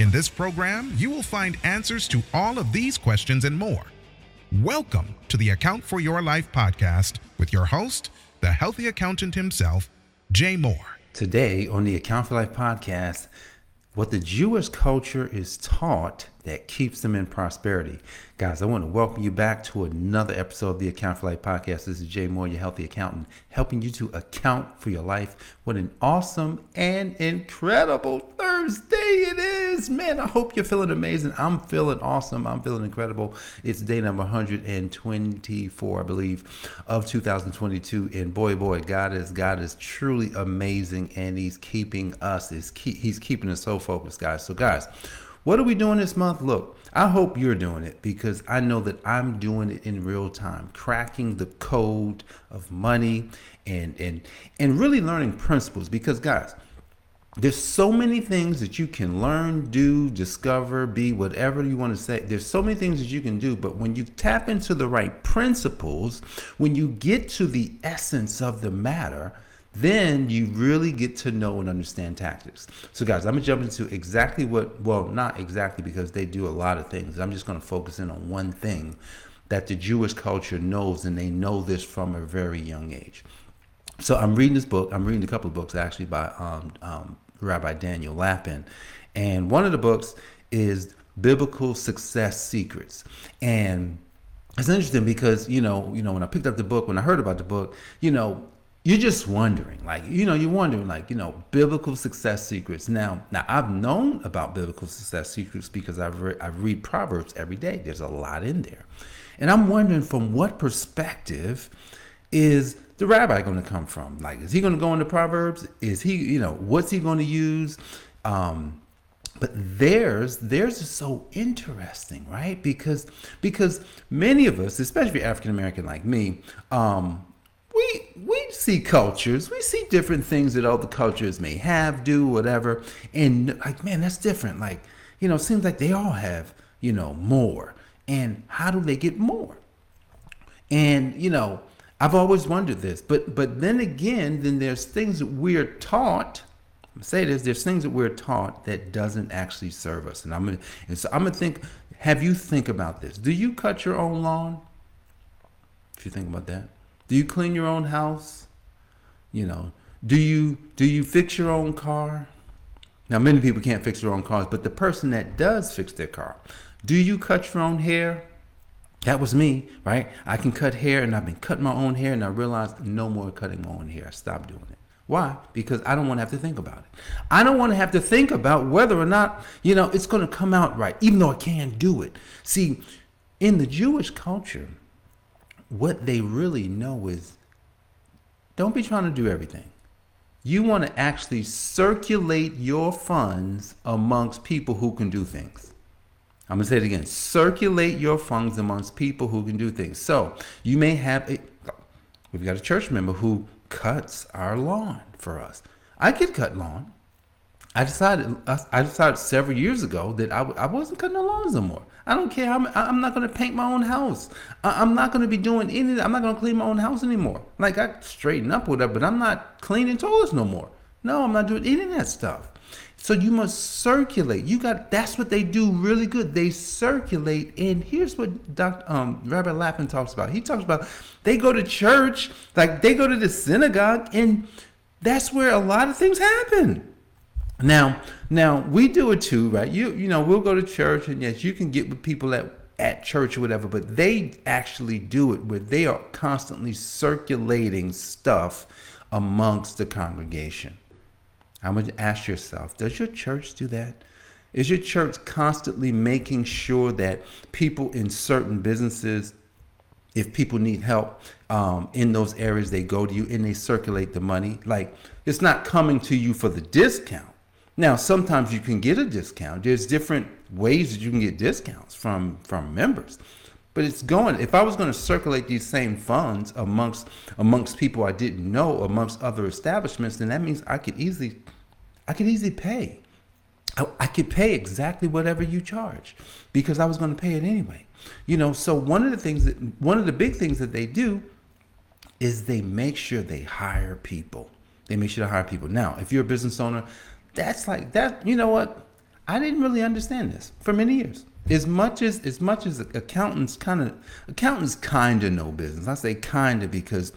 In this program, you will find answers to all of these questions and more. Welcome to the Account for Your Life podcast with your host, the healthy accountant himself, Jay Moore. Today on the Account for Life podcast, what the Jewish culture is taught that keeps them in prosperity. Guys, I want to welcome you back to another episode of the Account for Life podcast. This is Jay Moore, your healthy accountant, helping you to account for your life. What an awesome and incredible Thursday it is. Man, I hope you're feeling amazing. I'm feeling awesome. I'm feeling incredible. It's day number 124, I believe, of 2022. And boy, boy, God is God is truly amazing and he's keeping us. He's keeping us so focused, guys. So guys, what are we doing this month? Look, I hope you're doing it because I know that I'm doing it in real time, cracking the code of money and and and really learning principles because guys, there's so many things that you can learn, do, discover, be whatever you want to say. There's so many things that you can do, but when you tap into the right principles, when you get to the essence of the matter, then you really get to know and understand tactics. So, guys, I'm gonna jump into exactly what, well, not exactly because they do a lot of things. I'm just gonna focus in on one thing that the Jewish culture knows, and they know this from a very young age. So, I'm reading this book. I'm reading a couple of books actually by um, um, Rabbi Daniel Lapin, and one of the books is Biblical Success Secrets. And it's interesting because you know, you know, when I picked up the book, when I heard about the book, you know, you're just wondering, like, you know, you're wondering, like, you know, biblical success secrets. Now, now I've known about biblical success secrets because I've read, I read Proverbs every day. There's a lot in there, and I'm wondering from what perspective is the rabbi going to come from? Like, is he going to go into Proverbs? Is he, you know, what's he going to use? Um, but theirs, theirs is so interesting, right? Because because many of us, especially African American like me, um, we see cultures, we see different things that other cultures may have, do, whatever, and like, man, that's different. Like, you know, seems like they all have, you know, more. And how do they get more? And you know, I've always wondered this, but but then again, then there's things that we're taught. I'm say this: there's things that we're taught that doesn't actually serve us. And I'm gonna, and so I'm gonna think. Have you think about this? Do you cut your own lawn? If you think about that. Do you clean your own house? You know, do you do you fix your own car? Now many people can't fix their own cars, but the person that does fix their car, do you cut your own hair? That was me, right? I can cut hair and I've been cutting my own hair and I realized no more cutting my own hair. I stopped doing it. Why? Because I don't want to have to think about it. I don't want to have to think about whether or not, you know, it's going to come out right, even though I can do it. See, in the Jewish culture, what they really know is don't be trying to do everything. You want to actually circulate your funds amongst people who can do things. I'm going to say it again. Circulate your funds amongst people who can do things. So you may have a, we've got a church member who cuts our lawn for us. I could cut lawn. I decided I decided several years ago that I, I wasn't cutting the lawns no more. I don't care. I'm, I'm not going to paint my own house. I, am not going to be doing any. I'm not going to clean my own house anymore. Like I straighten up with but I'm not cleaning toilets no more. No, I'm not doing any of that stuff. So you must circulate. You got that's what they do really good. They circulate. And here's what Dr. Um, Rabbi Lapin talks about. He talks about they go to church, like they go to the synagogue, and that's where a lot of things happen. Now, now we do it too, right? You you know, we'll go to church and yes, you can get with people at at church or whatever, but they actually do it where they are constantly circulating stuff amongst the congregation. Going to ask yourself, does your church do that? Is your church constantly making sure that people in certain businesses, if people need help um, in those areas, they go to you and they circulate the money? Like it's not coming to you for the discount Now, sometimes you can get a discount. There's different ways that you can get discounts from from members. But it's going. If I was going to circulate these same funds amongst amongst people I didn't know, amongst other establishments, then that means I could easily, I could easily pay. I, I could pay exactly whatever you charge because I was going to pay it anyway. You know. So one of the things that one of the big things that they do is they make sure they hire people. They make sure to hire people. Now, if you're a business owner, that's like that. You know what? I didn't really understand this for many years as much as as much as accountants kind of accountants kind of know business. I say kind of because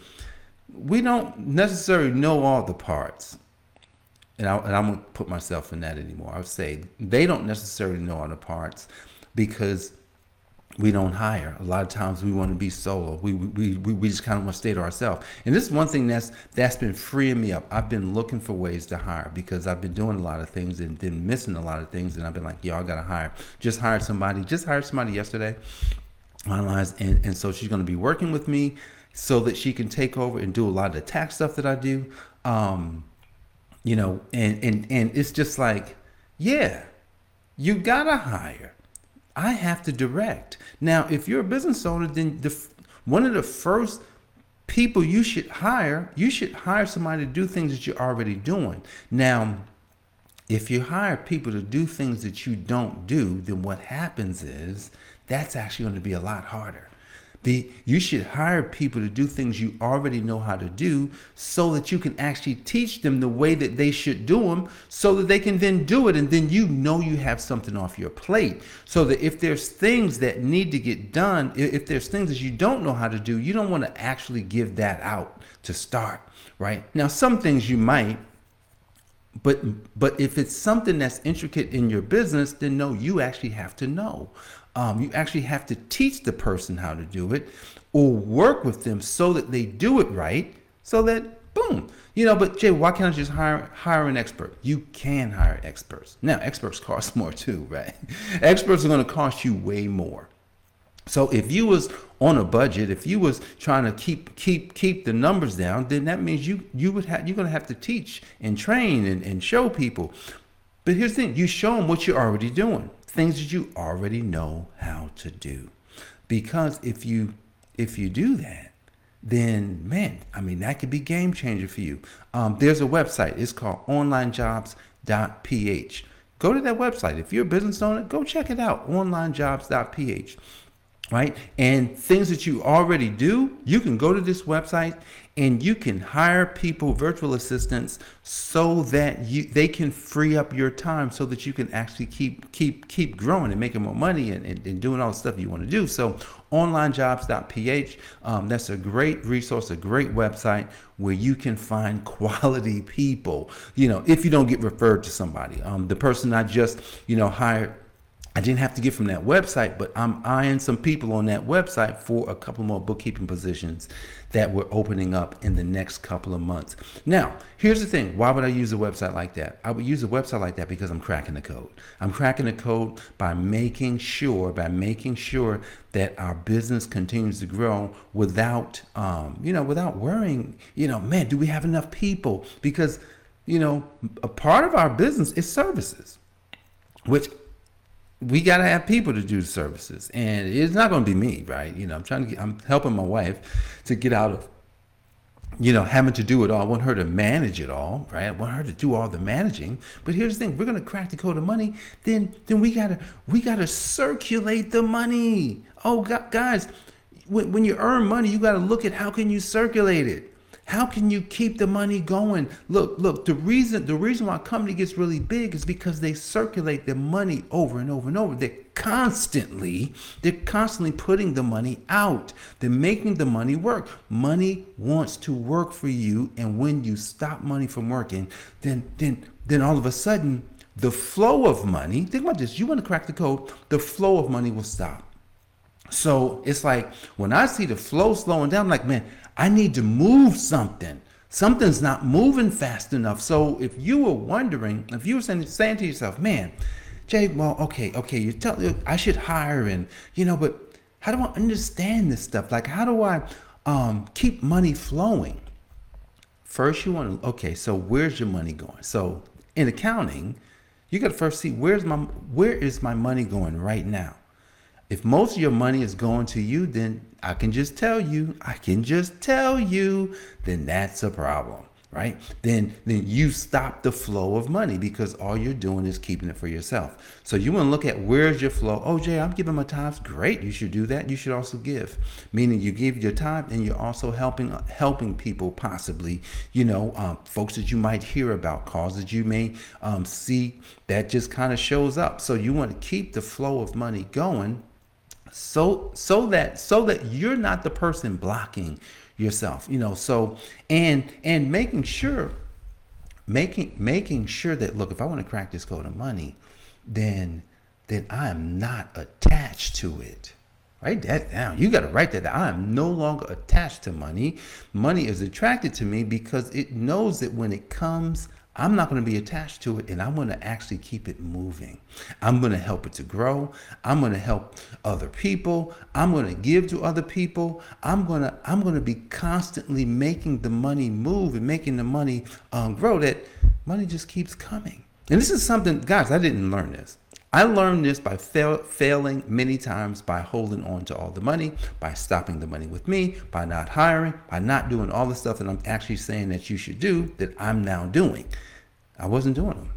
we don't necessarily know all the parts. And I, and I won't put myself in that anymore. I would say they don't necessarily know all the parts because we don't hire. A lot of times we want to be solo. We, we, we, we just kind of want to stay to ourselves. And this is one thing that's that's been freeing me up. I've been looking for ways to hire because I've been doing a lot of things and been missing a lot of things. And I've been like, yo, I got to hire. Just hired somebody. Just hired somebody yesterday. Finalized. And, and so she's to be working with me so that she can take over and do a lot of the tax stuff that I do. Um, you know, and, and, and it's just like, yeah, you got to hire I have to direct. Now, if you're a business owner, then the one of the first people you should hire, you should hire somebody to do things that you're already doing. Now, if you hire people to do things that you don't do, then what happens is that's actually going to be a lot harder. The, you should hire people to do things you already know how to do so that you can actually teach them the way that they should do them so that they can then do it and then you know you have something off your plate. So that if there's things that need to get done if there's things that you don't know how to do you don't want to actually give that out to start right? Now some things you might but but if it's something that's intricate in your business then no you actually have to know um, you actually have to teach the person how to do it or work with them so that they do it right so that boom. You know but jay why can't i just hire hire an expert? You can hire experts. Now experts cost more too right? Experts are going to cost you way more. So if you was on a budget if you was trying to keep keep keep the numbers down then that means you you would have you're to have to teach and train and, and show people but here's the thing you show them what you're already doing things that you already know how to do. Because if you if you do that, then man, I mean that could be game changer for you. Um, there's a website. It's called onlinejobs.ph. Go to that website. If you're a business owner, go check it out. Onlinejobs.ph right? And things that you already do, you can go to this website and you can hire people, virtual assistants, so that you they can free up your time so that you can actually keep keep keep growing and making more money and, and, and doing all the stuff you want to do. So onlinejobs.ph, um, that's a great resource, a great website where you can find quality people. You know, if you don't get referred to somebody, um, the person I just you know hired I didn't have to get from that website, but I'm eyeing some people on that website for a couple more bookkeeping positions that we're opening up in the next couple of months. Now, here's the thing why would I use a website like that? I would use a website like that because I'm cracking the code. I'm cracking the code by making sure, by making sure that our business continues to grow without, um, you know, without worrying, you know, man, do we have enough people? Because, you know, a part of our business is services, which we got to have people to do the services. And it's not going to be me right? You know i'm trying to get i'm helping my wife to get out of you know having to do it all. I want her to manage it all right? I want her to do all the managing. But here's the thing we're going to crack the code of money then then we got to we got to circulate the money. Oh guys when, when you earn money you got to look at how can you circulate it how can you keep the money going? Look, look, the reason the reason why a company gets really big is because they circulate the money over and over and over. They're constantly, they're constantly putting the money out. They're making the money work. Money wants to work for you, and when you stop money from working, then then then all of a sudden the flow of money, think about this, you want to crack the code, the flow of money will stop. So it's like when I see the flow slowing down, I'm like, man, I need to move something. Something's not moving fast enough. So if you were wondering, if you were saying, saying to yourself, man, Jay, well, okay, okay, you tell I should hire and you know, but how do I understand this stuff? Like how do I um, keep money flowing? First you want to okay, so where's your money going? So in accounting, You got to first see where's my where is my money going right now. If most of your money is going to you, then I can just tell you, I can just tell you, then that's a problem right? Then then you stop the flow of money because all you're doing is keeping it for yourself. So you want to look at where's your flow. Oh, Jay, I'm giving my tithes. Great, you should do that. You should also give, meaning you give your time and you're also helping helping people possibly, you know, um, folks that you might hear about, causes you may um, see that just kind of shows up. So you want to keep the flow of money going so so that so that you're not the person blocking yourself you know so and and making sure making making sure that look if i want to crack this code of money then then i am not attached to it. Write that down. You got to write that down. I am no longer attached to money. Money is attracted to me because it knows that when it comes I'm not going to be attached to it and I'm going to actually keep it moving. I'm going to help it to grow. I'm going to help other people. I'm going to give to other people. I'm going to I'm going to be constantly making the money move and making the money um, grow that money just keeps coming. And this is something guys, I didn't learn this. I learned this by fail, failing many times by holding on to all the money, by stopping the money with me, by not hiring, by not doing all the stuff that I'm actually saying that you should do that I'm now doing. I wasn't doing them.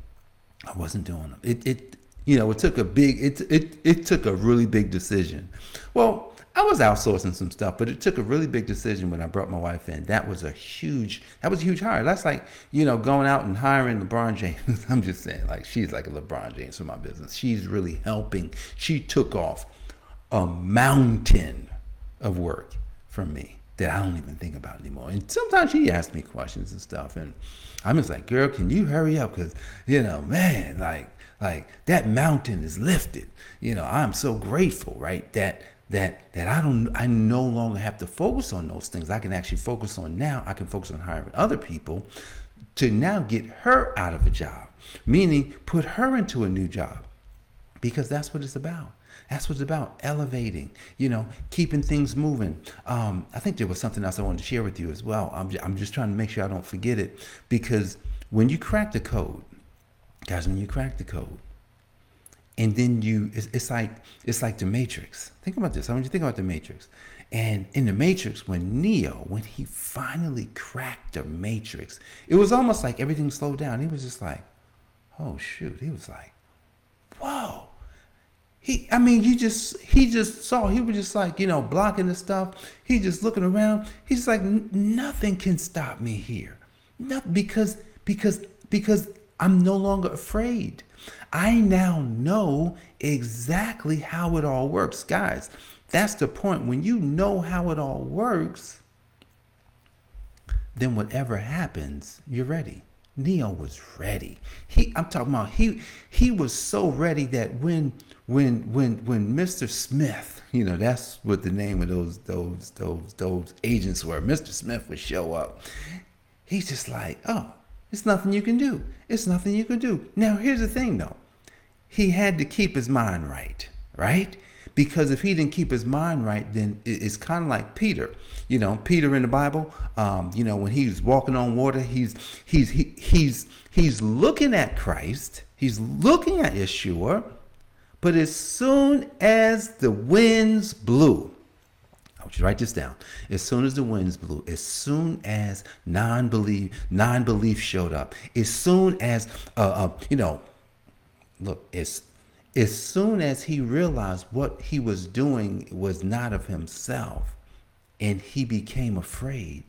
I wasn't doing them. It, it you know, it took a big, it, it, it took a really big decision. Well, I was outsourcing some stuff, but it took a really big decision when I brought my wife in. That was a huge, that was a huge hire. That's like, you know, going out and hiring LeBron James. I'm just saying, like, she's like a LeBron James for my business. She's really helping. She took off a mountain of work from me that I don't even think about anymore. And sometimes she asks me questions and stuff, and I'm just like, girl, can you hurry up? Because, you know, man, like, like that mountain is lifted. You know, I'm so grateful, right? That that that I don't I no longer have to focus on those things. I can actually focus on now. I can focus on hiring other people to now get her out of a job, meaning put her into a new job, because that's what it's about. That's what it's about. Elevating, you know, keeping things moving. Um, I think there was something else I wanted to share with you as well. I'm I'm just trying to make sure I don't forget it because when you crack the code, guys, when you crack the code, and then you it's, it's, like it's like the matrix. Think about this. I want you to think about the matrix. And in the matrix when neo when he finally cracked the matrix it was almost like everything slowed down. He was just like oh shoot. He was like whoa. He i mean you just he just saw he was just like you know blocking the stuff. He just looking around. He's like nothing can stop me here. Not because because because i'm no longer afraid I now know exactly how it all works. Guys, that's the point. When you know how it all works, then whatever happens, you're ready. Neo was ready. He I'm talking about he he was so ready that when when when when Mr. Smith, you know, that's what the name of those those those those agents were. Mr. Smith would show up. He's just like, oh, it's nothing you can do. It's nothing you can do. Now, here's the thing though. He had to keep his mind right, right? Because if he didn't keep his mind right, then it's kind of like Peter. You know, Peter in the Bible. Um, you know, when he's walking on water, he's he's he, he's he's looking at Christ. He's looking at Yeshua. But as soon as the winds blew, want you to write this down. As soon as the winds blew, as soon as non-belief, non-belief showed up, as soon as, uh, uh, you know, look, as as soon as he realized what he was doing was not of himself, and he became afraid,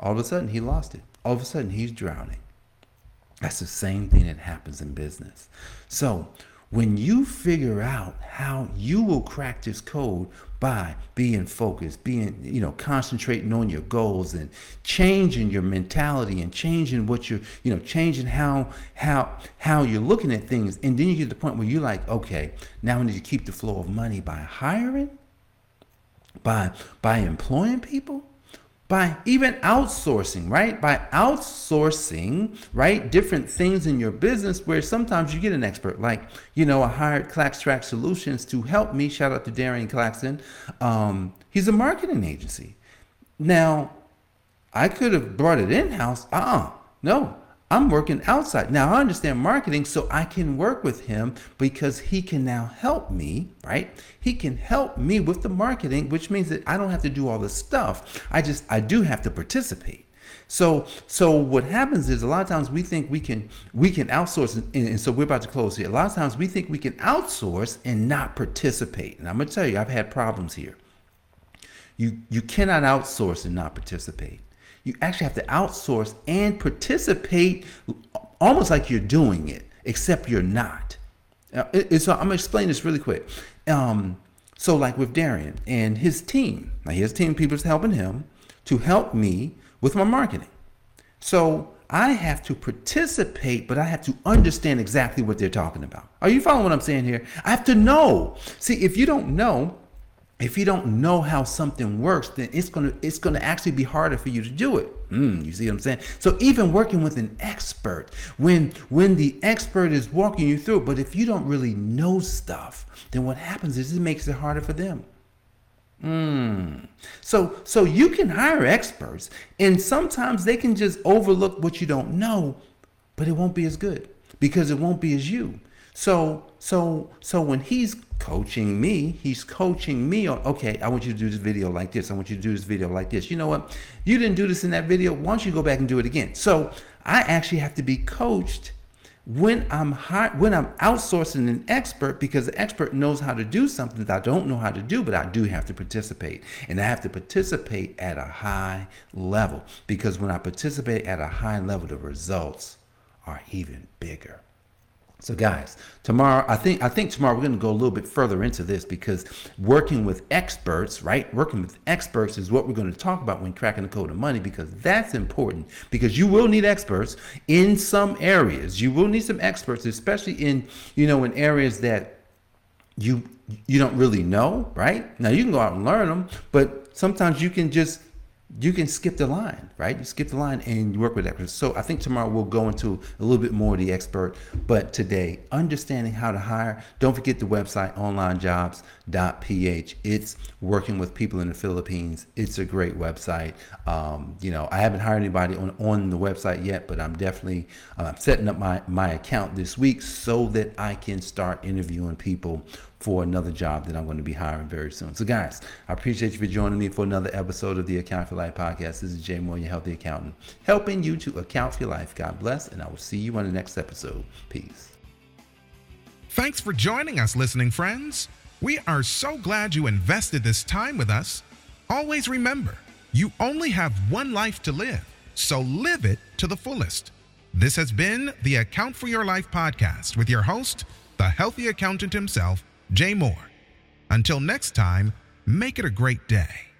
all of a sudden he lost it. All of a sudden he's drowning. That's the same thing that happens in business. So when you figure out how you will crack this code by being focused, being, you know, concentrating on your goals and changing your mentality and changing what you're, you know, changing how how how you're looking at things. And then you get to the point where you're like, okay, now I need to keep the flow of money by hiring, by by employing people by even outsourcing, right? By outsourcing, right, different things in your business where sometimes you get an expert. Like, you know, I hired Clackstrack Solutions to help me. Shout out to Darian Claxton. Um, he's a marketing agency. Now, I could have brought it in house. Uh uh No. I'm working outside. Now I understand marketing, so I can work with him because he can now help me, right? He can help me with the marketing, which means that I don't have to do all the stuff. I just I do have to participate. So so what happens is a lot of times we think we can we can outsource and, and, so we're about to close here. A lot of times we think we can outsource and not participate. And I'm gonna tell you, I've had problems here. You you cannot outsource and not participate. You actually have to outsource and participate almost like you're doing it, except you're not. Uh, it, so I'm gonna explain this really quick. Um, so like with Darian and his team, now his team people is helping him to help me with my marketing. So I have to participate, but I have to understand exactly what they're talking about. Are you following what I'm saying here? I have to know. See, if you don't know, if you don't know how something works, then it's gonna it's gonna actually be harder for you to do it. Mm, you see what I'm saying? So even working with an expert, when when the expert is walking you through, but if you don't really know stuff, then what happens is it makes it harder for them. Mm. So so you can hire experts, and sometimes they can just overlook what you don't know, but it won't be as good because it won't be as you. So so so when he's coaching me, he's coaching me on okay, I want you to do this video like this. I want you to do this video like this. You know what? You didn't do this in that video. Why don't you go back and do it again? So I actually have to be coached when I'm high, when I'm outsourcing an expert because the expert knows how to do something that I don't know how to do, but I do have to participate. And I have to participate at a high level because when I participate at a high level, the results are even bigger. So guys, tomorrow I think I think tomorrow we're going to go a little bit further into this because working with experts, right? Working with experts is what we're going to talk about when cracking the code of money because that's important because you will need experts in some areas. You will need some experts especially in, you know, in areas that you you don't really know, right? Now you can go out and learn them, but sometimes you can just you can skip the line, right? You skip the line and you work with experts. So I think tomorrow we'll go into a little bit more of the expert. But today, understanding how to hire. Don't forget the website onlinejobs.ph. It's working with people in the Philippines. It's a great website. Um, you know, I haven't hired anybody on, on the website yet, but I'm definitely uh, setting up my, my account this week so that I can start interviewing people for another job that I'm going to be hiring very soon. So, guys, I appreciate you for joining me for another episode of the Account for Life podcast. This is Jay Moore, your healthy accountant, helping you to account for your life. God bless, and I will see you on the next episode. Peace. Thanks for joining us, listening friends. We are so glad you invested this time with us. Always remember, you only have one life to live, so live it to the fullest. This has been the Account for Your Life podcast with your host, the healthy accountant himself, Jay Moore. Until next time, make it a great day.